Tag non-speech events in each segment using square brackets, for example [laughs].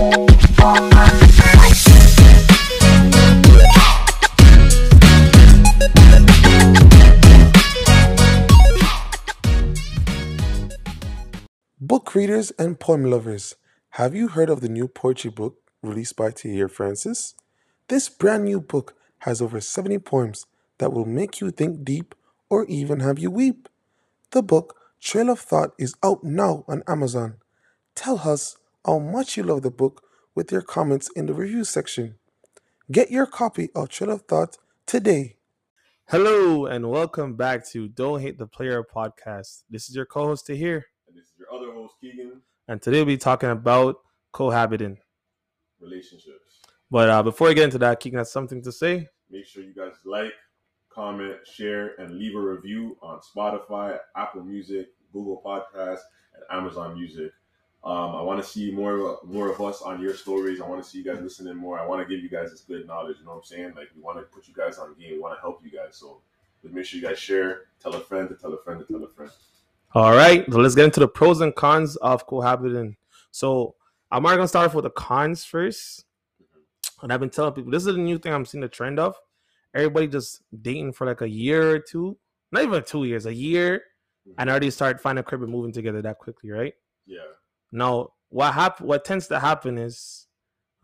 Book readers and poem lovers, have you heard of the new poetry book released by Tahir Francis? This brand new book has over 70 poems that will make you think deep or even have you weep. The book, Trail of Thought, is out now on Amazon. Tell us how much you love the book with your comments in the review section. Get your copy of Trail of Thought today. Hello and welcome back to Don't Hate the Player podcast. This is your co-host Tahir, And this is your other host, Keegan. and today we'll be talking about cohabiting. Relationships. But uh, before we get into that, Keegan has something to say. Make sure you guys like, comment, share, and leave a review on Spotify, Apple Music, Google Podcasts, and Amazon Music. Um, I want to see more of more of us on your stories. I want to see you guys listening more. I want to give you guys this good knowledge. You know what I'm saying? Like we want to put you guys on game. We want to help you guys. So just make sure you guys share. Tell a friend to tell a friend to tell a friend. All right, so let's get into the pros and cons of cohabiting. So I'm already gonna start off with the cons first. And I've been telling people this is a new thing I'm seeing the trend of. Everybody just dating for like a year or two, not even two years, a year, and already start finding a crib and moving together that quickly, right? Yeah. Now, what hap- what tends to happen is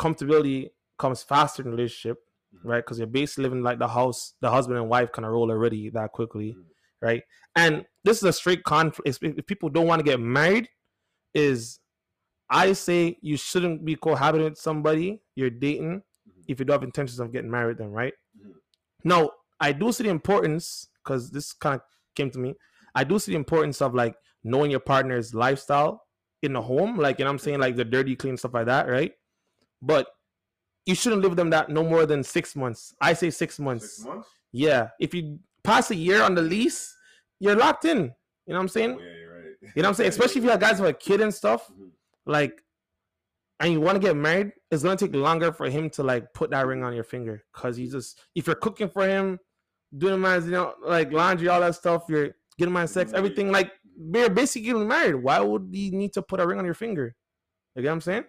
comfortability comes faster in relationship, Mhm. right? Because you're basically living like the house, the husband and wife kind of role already that quickly, Mhm. right? And this is a straight conflict. If, people don't want to get married, is I say you shouldn't be cohabiting with somebody you're dating Mhm. if you don't have intentions of getting married. Then, right? Mhm. Now, I do see the importance because this kind of came to me. I do see the importance of like knowing your partner's lifestyle in the home, like you know what I'm saying, like the dirty, clean stuff like that, right? But you shouldn't live them that no more than six months. I say six months. Six months? Yeah. If you pass a year on the lease, you're locked in. You know what I'm saying? Oh, yeah, you're right. You know what I'm saying? [laughs] Especially if you have guys with a kid and stuff, Mhm. like and you want to get married, it's gonna take longer for him to like put that ring on your finger. Cause he's just if you're cooking for him, doing man's, you know, like laundry, all that stuff, you're getting my sex, everything, like we're basically married. Why would you need to put a ring on your finger? You get what I'm saying?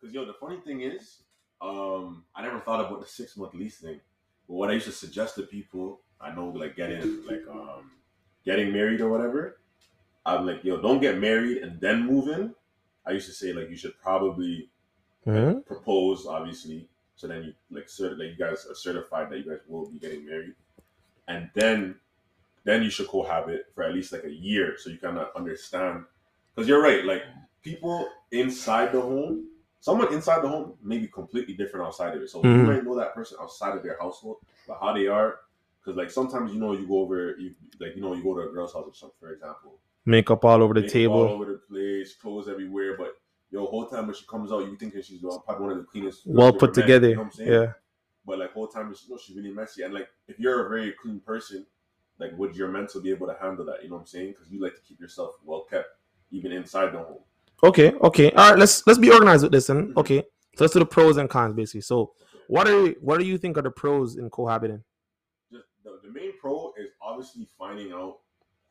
Because yo, the funny thing is, um, I never thought about the six month lease thing. But what I used to suggest to people, I know like getting like um getting married or whatever. I'm like, yo, don't get married and then move in. I used to say like you should probably Mm-hmm. propose, obviously, so then you like cert- that you guys are certified that you guys will be getting married, and then then you should cohabit for at least like a year so you kind of understand. Because you're right, like people inside the home, someone inside the home may be completely different outside of it. So you Mhm. might know that person outside of their household, but how they are. Because like sometimes you know you go over you like you know you go to a girl's house or something, for example. Makeup all over the Makeup all table. over the place, clothes everywhere. But yo, whole time when she comes out, you thinking she's probably one of the cleanest, Well put ever met, together. You know what I'm saying? Yeah. But like whole time, you know, she's really messy. And like, if you're a very clean person, like, would your mental be able to handle that? You know what I'm saying? Because you like to keep yourself well kept, even inside the home. Okay, okay. All right, let's let's be organized with this then. Mhm. Okay. So let's do the pros and cons basically. So what are what do you think are the pros in cohabiting? Just the, the main pro is obviously finding out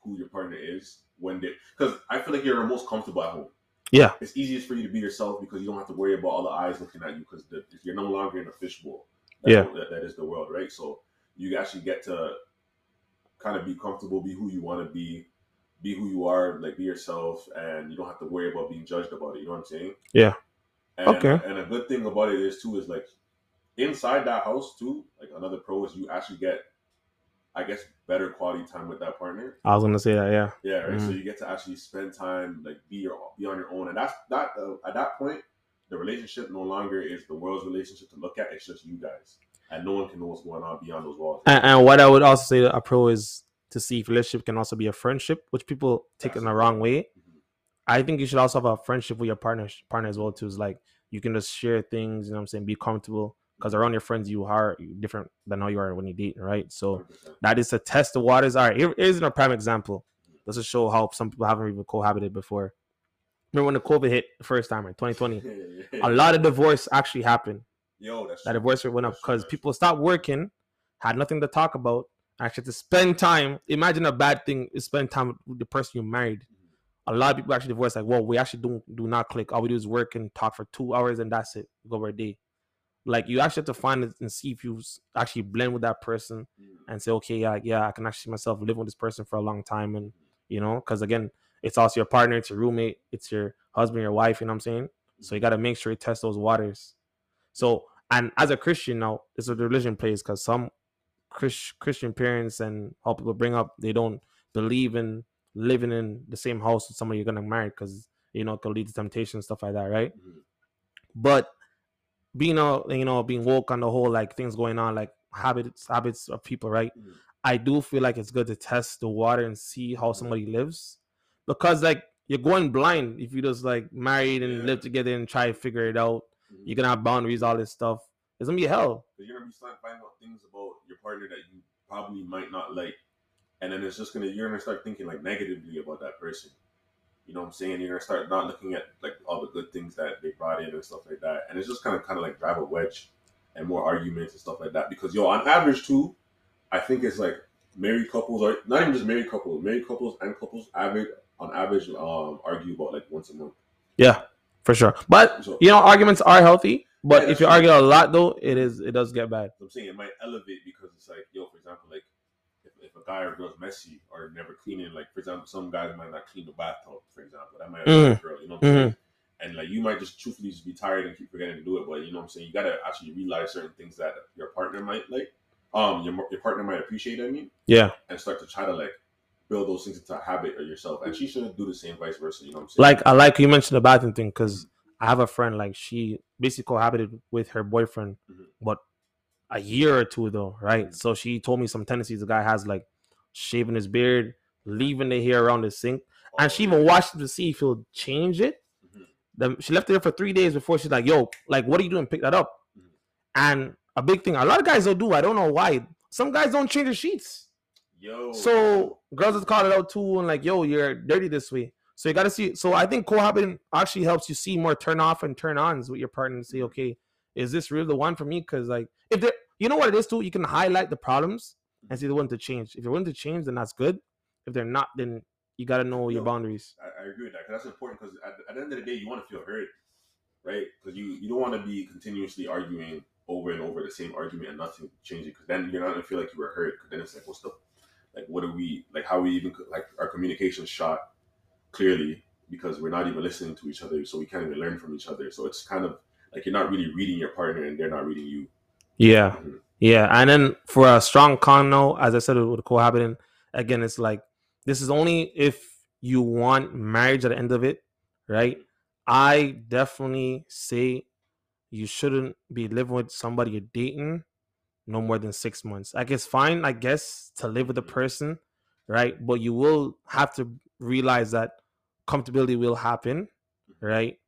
who your partner is when they, because I feel like you're the most comfortable at home. Yeah. It's easiest for you to be yourself because you don't have to worry about all the eyes looking at you because you're no longer in a fishbowl. That- Yeah. that, that is the world, right? So you actually get to kind of be comfortable, be who you want to be, be who you are, like be yourself, and you don't have to worry about being judged about it. You know what I'm saying? Yeah. And, Okay. And a good thing about it is too is like inside that house too. Like another pro is you actually get, I guess, better quality time with that partner. I was gonna say that, yeah. Yeah, right. So Mhm. you get to actually spend time, like be your be on your own, and that's that. Uh, at that point, the relationship no longer is the world's relationship to look at. It's just you guys, and no one can know what's going on beyond those walls. And, and what I would also say to a pro is to see if relationship can also be a friendship, which people take in the wrong way. Mhm. I think you should also have a friendship with your partner partner as well too. Is like you can just share things, you know what I'm saying, be comfortable. Because around your friends you are different than how you are when you date, right? So 100%. that is to test the waters. All right, here is a prime example. This will show how some people haven't even cohabited before. Remember when the COVID hit the first time in 2020? [laughs] A lot of divorce actually happened. Yo, that's That divorce rate went up because people stopped working, had nothing to talk about, actually to spend time. Imagine a bad thing is spend time with the person you married a lot of people actually divorce like, well, we actually don't do not click. All we do is work and talk for two hours and that's it. Go over a day. Like you actually have to find it and see if you actually blend with that person Mm. and say, okay, yeah, yeah, I can actually see myself living with this person for a long time, and you know, because again, it's also your partner, it's your roommate, it's your husband, your wife. You know what I'm saying? So you got to make sure you test those waters. So, and as a Christian now, it's a religion plays because some Chris, Christian parents and how people bring up they don't believe in living in the same house with somebody you're gonna marry because you know it could lead to temptation and stuff like that, right? Mhm. But being a you know being woke on the whole like things going on like habits habits of people, right? Mhm. I do feel like it's good to test the water and see how Mhm. somebody lives because like you're going blind if you just like married and Yeah. live together and try to figure it out. Mhm. You're gonna have boundaries, all this stuff. It's gonna be hell. But you're gonna be start finding out things about your partner that you probably might not like, and then it's just gonna you're gonna start thinking like negatively about that person. You know what I'm saying? You're gonna start not looking at like all the good things that they brought in and stuff like that, and it's just kind of kind of like drive a wedge and more arguments and stuff like that. Because yo, on average too, I think it's like married couples are not even just married couples, married couples and couples average on average um argue about like once a month. Yeah, for sure. But you know, arguments are healthy. But Yeah, if you true. argue a lot, though, it is it does get bad. I'm saying it might elevate because it's like, yo, for example, like if, if a guy or girl's messy or never cleaning, like for example, some guys might not clean the bathtub, for example. That might a girl, you know what I'm saying? And like you might just truthfully just be tired and keep forgetting to do it, but you know what I'm saying? You gotta actually realize certain things that your partner might like, um, your your partner might appreciate. I mean, Yeah, and start to try to like build those things into a habit of yourself. And she shouldn't do the same, vice versa. You know what I'm saying? like I like you mentioned the bathroom thing because I have a friend like she basically cohabited with her boyfriend, Mhm. but a year or two though, right? Mhm. So she told me some tendencies the guy has like shaving his beard, leaving the hair around the sink, and she even watched him to see if he'll change it. Mhm. Then she left it there for three days before she's like, "Yo, like, what are you doing? Pick that up." Mhm. And a big thing, a lot of guys don't do. I don't know why. Some guys don't change the sheets. Yo. So girls just call it out too, and like, "Yo, you're dirty this way." So you got to see. So I think cohabiting actually helps you see more turn off and turn ons with your partner and say, Mhm. "Okay, is this really the one for me?" Because like, if there, you know what it is too, you can highlight the problems and see the one to change. If you're willing to change, then that's good. If they're not, then you got to know your Yo, boundaries. I, I agree with that 'cause that's important because at, at the end of the day, you want to feel heard, right? Because you you don't want to be continuously arguing over and over the same argument and nothing changing. Because then you're not gonna feel like you were heard. Because then it's like, what's the like? What are we like? How we even like our communication shot clearly because we're not even listening to each other, so we can't even learn from each other. So it's kind of like you're not really reading your partner and they're not reading you. Yeah. Mhm. Yeah, and then for a strong con, no, as I said with cohabiting, again, it's like this is only if you want marriage at the end of it, right? I definitely say you shouldn't be living with somebody you're dating no more than six months. Like it's fine, I guess, to live with a person, right? But you will have to realize that comfortability will happen, right?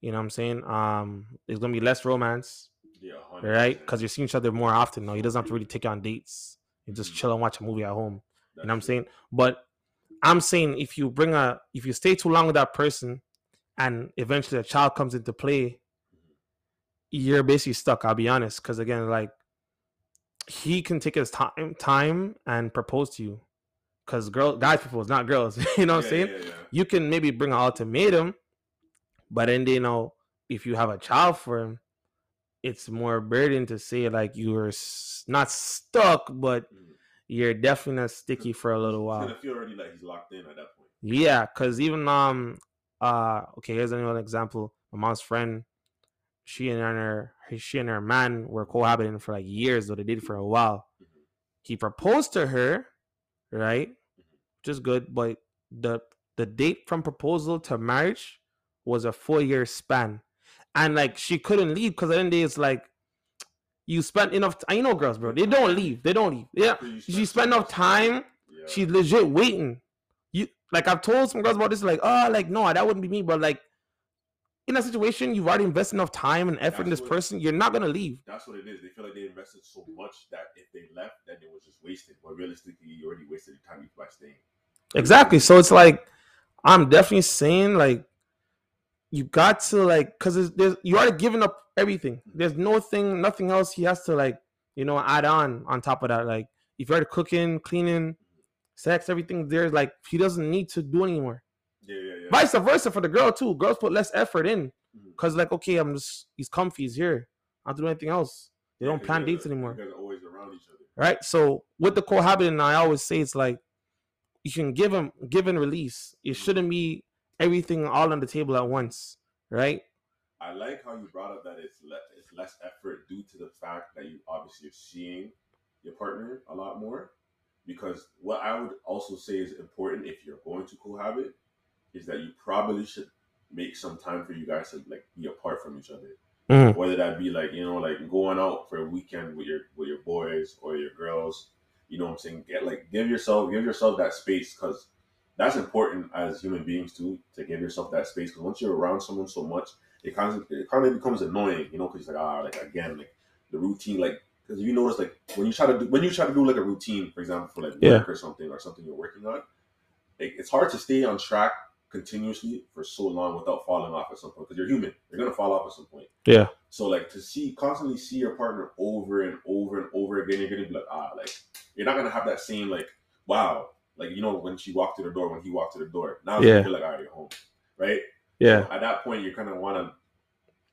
You know what I'm saying? Um, there's gonna be less romance, Yeah, 100. right? Because you're seeing each other more often now. He doesn't have to really take you on dates. You just Mhm. chill and watch a movie at home. You know what I'm saying? But I'm saying if you bring a if you stay too long with that person and eventually a child comes into play, you're basically stuck, I'll be honest. Cause again, like he can take his time time and propose to you. Cause girl guys propose, not girls. [laughs] you know what I'm saying? yeah, yeah. you can maybe bring an ultimatum, but then you know if you have a child for him, it's more burden to say like you're not stuck, but Mhm. you're definitely not sticky for a little while. feel already like he's locked in at that point. Yeah, because even um uh okay, here's another example. My mom's friend, she and her she and her man were cohabiting for like years, though they did for a while. Mhm. He proposed to her, right? Which is good, but the the date from proposal to marriage was a four year span. And like she couldn't leave because at the end it's like you spent enough time. You know, girls, bro, they don't leave. They don't leave. Yeah. She spent enough time Yeah. she's legit waiting. You like I've told some girls about this, like, oh, like no, that wouldn't be me. But like in that situation, you've already invested enough time and effort in this That's what- person, you're not gonna leave. That's what it is. They feel like they invested so much that if they left, then it was just wasted. But realistically, you already wasted the time you by staying. Exactly. So it's like I'm definitely saying like you got to like because there's you already given up everything. There's no thing, nothing else he has to like you know add on on top of that. Like if you're already cooking, cleaning, sex, everything there's like he doesn't need to do anymore. Yeah, yeah, yeah. Vice versa for the girl too. Girls put less effort in mm-hmm. because like, okay, I'm just he's comfy, he's here. I don't do anything else. They don't plan dates anymore. You guys are always around each other. right? So with the cohabiting, I always say it's like you can give them give and release. It mm-hmm. shouldn't be everything all on the table at once, right? I like how you brought up that it's le- it's less effort due to the fact that you obviously are seeing your partner a lot more. Because what I would also say is important if you're going to cohabit is that you probably should make some time for you guys to like be apart from each other. Mhm. Whether that be like you know like going out for a weekend with your with your boys or your girls, you know what I'm saying. Get like give yourself give yourself that space because that's important as human beings too to give yourself that space because once you're around someone so much it kind of it kind of becomes annoying, you know, because like ah, like again, like the routine, like because you notice like when you try to do when you try to do like a routine, for example, for like work Yeah. or something or something you're working on, like, it's hard to stay on track continuously for so long without falling off at some point because you're human, you're gonna fall off at some point. Yeah. So like to see constantly see your partner over and over and over again, you're gonna be like ah, like you're not gonna have that same like wow, like you know when she walked to the door, when he walked to the door. Now Yeah. feel like all right, you're home, right? Yeah, at that point you kind of want to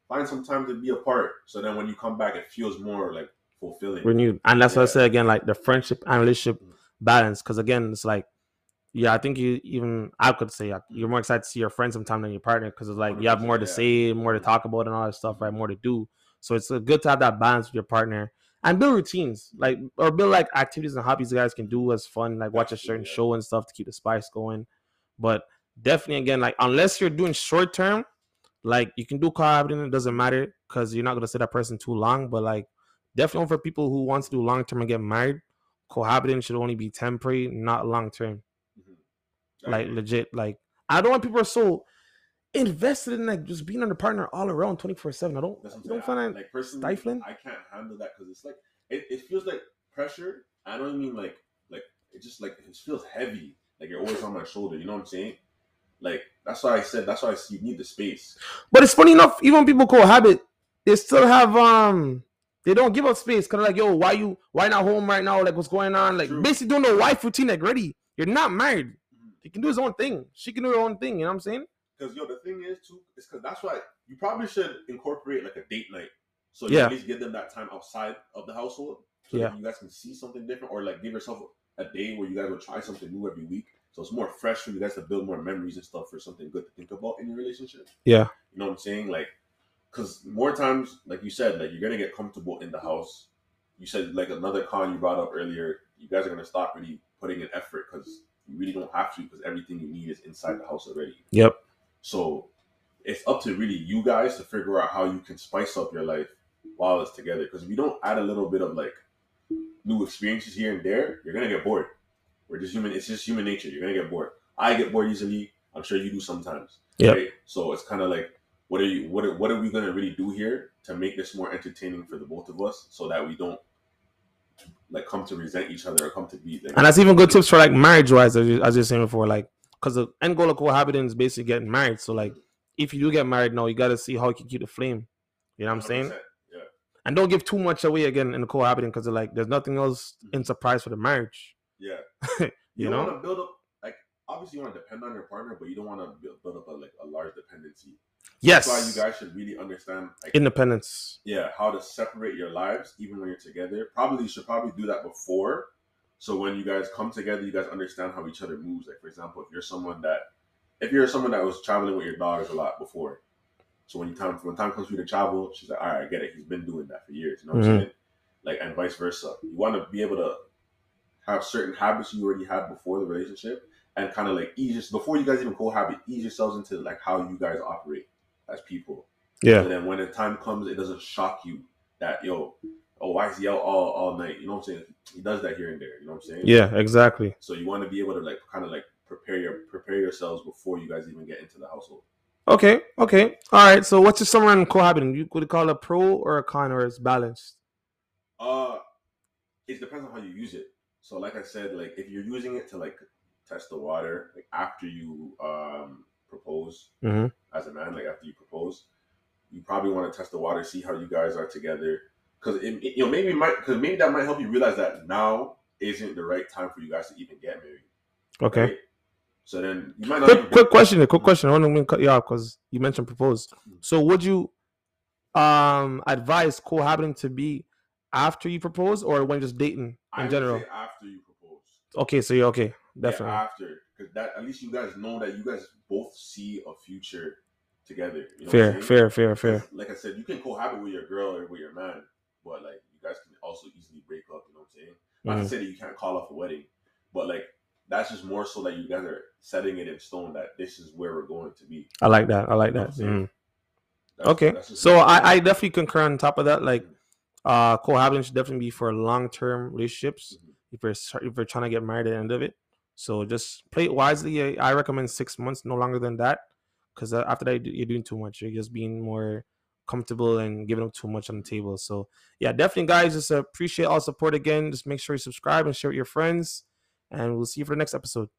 find some time to be apart so then when you come back it feels more like fulfilling renewed, and that's what I Yeah. said again, like the friendship and relationship balance. Because again, it's like, yeah, I think you even I could say you're more excited to see your friend sometime than your partner because it's like you have more to 100%, say, more to talk about, and all that stuff, right? More to do. So it's good to have that balance with your partner and build routines, like or build like activities and hobbies you guys can do as fun, like watch a certain yeah. show and stuff to keep the spice going. But definitely, again, like unless you're doing short term, like you can do cohabiting, it doesn't matter because you're not gonna see that person too long. But like definitely for people who want to do long term and get married, cohabiting should only be temporary, not long term. Like legit, like I don't want people are so invested in like just being on the partner all around 24 7. I don't I don't find that like personally stifling. i can't handle that because it's like it, it feels like pressure i don't mean like like it just like it feels heavy like you're always on my shoulder you know what i'm saying like that's why i said that's why I see you need the space But it's funny enough, even people cohabit, they still have um they don't give up space because like, yo, why you why not home right now? Like what's going on? Like True. basically doing the wife routine like ready. You're not married. He can do his own thing. She can do her own thing. You know what I'm saying? Because yo, the thing is too, is because that's why you probably should incorporate like a date night. So Yeah. at least give them that time outside of the household, so Yeah. you guys can see something different, or like give yourself a day where you guys will try something new every week. So it's more fresh for you guys to build more memories and stuff for something good to think about in your relationship. Yeah. You know what I'm saying? Like, because more times, like you said, like you're gonna get comfortable in the house. You said like another con you brought up earlier. You guys are gonna stop really putting in effort because you really don't have to because everything you need is inside the house already. Yep. So it's up to really you guys to figure out how you can spice up your life while it's together. Because if you don't add a little bit of like new experiences here and there, you're gonna get bored. We're just human. It's just human nature. You're gonna get bored. I get bored easily. I'm sure you do sometimes. Yep. Right? So it's kind of like, what are you? What are, what are we gonna really do here to make this more entertaining for the both of us, so that we don't like come to resent each other or come to be like. And that's even good tips for like marriage wise, as you as you're saying before, like because the end goal of cohabiting is basically getting married. So like if you do get married now, you gotta see how you can keep the flame. You know what I'm saying? 100%, Yeah. And don't give too much away again in the cohabiting because like there's nothing else in surprise for the marriage. Yeah. [laughs] You You, know? don't want to build up like obviously you want to depend on your partner, but you don't want to build, build up a, like a large dependency. Yes. That's why you guys should really understand like Independence. yeah how to separate your lives even when you're together. Probably you should probably do that before, so when you guys come together, you guys understand how each other moves. Like for example, if you're someone that if you're someone that was traveling with your dogs a lot before, so when you time when time comes for you to travel, she's like, all right, I get it. He's been doing that for years. You know what Mhm. I'm saying? Like and vice versa. You want to be able to have certain habits you already had before the relationship and kind of like ease just before you guys even cohabit, ease yourselves into like how you guys operate as people. Yeah. And then when the time comes, it doesn't shock you that yo, oh, why is he out all, all night? You know what I'm saying? He does that here and there. You know what I'm saying? Yeah, exactly. So you want to be able to like kind of like prepare your prepare yourselves before you guys even get into the household. Okay, okay. All right. So what's your summary on cohabiting? You could call it a pro or a con or it's balanced. Uh, it depends on how you use it. So like I said, like if you're using it to like test the water, like after you um propose Mhm. As a man, like after you propose, you probably want to test the water, see how you guys are together, because it, it- you know maybe might because maybe that might help you realize that now isn't the right time for you guys to even get married. Okay. right? So then you might not quick quick question quick question i want to cut you off because you mentioned propose so would you um advise cohabiting to be after you propose or when just dating I in would general after you propose. okay so you're okay definitely Yeah, after, because that at least you guys know that you guys both see a future together. You know fair fair fair fair Like I said, you can cohabit with your girl or with your man, but like you guys can also easily break up. You know what I'm saying? Not Mhm. to say that you can't call off a wedding, but like that's just more so that you guys are setting it in stone that this is where we're going to be. i like that i like that. Mm-hmm. That's- okay that's so I, I definitely concur on top of that like uh cohabiting should definitely be for long-term relationships Mhm. if you're if you're trying to get married at the end of it so just play it wisely i, I recommend six months no longer than that because uh, after that you're doing too much. You're just being more comfortable and giving up too much on the table. So yeah definitely guys just uh, appreciate all support again. Just make sure you subscribe and share with your friends and we'll see you for the next episode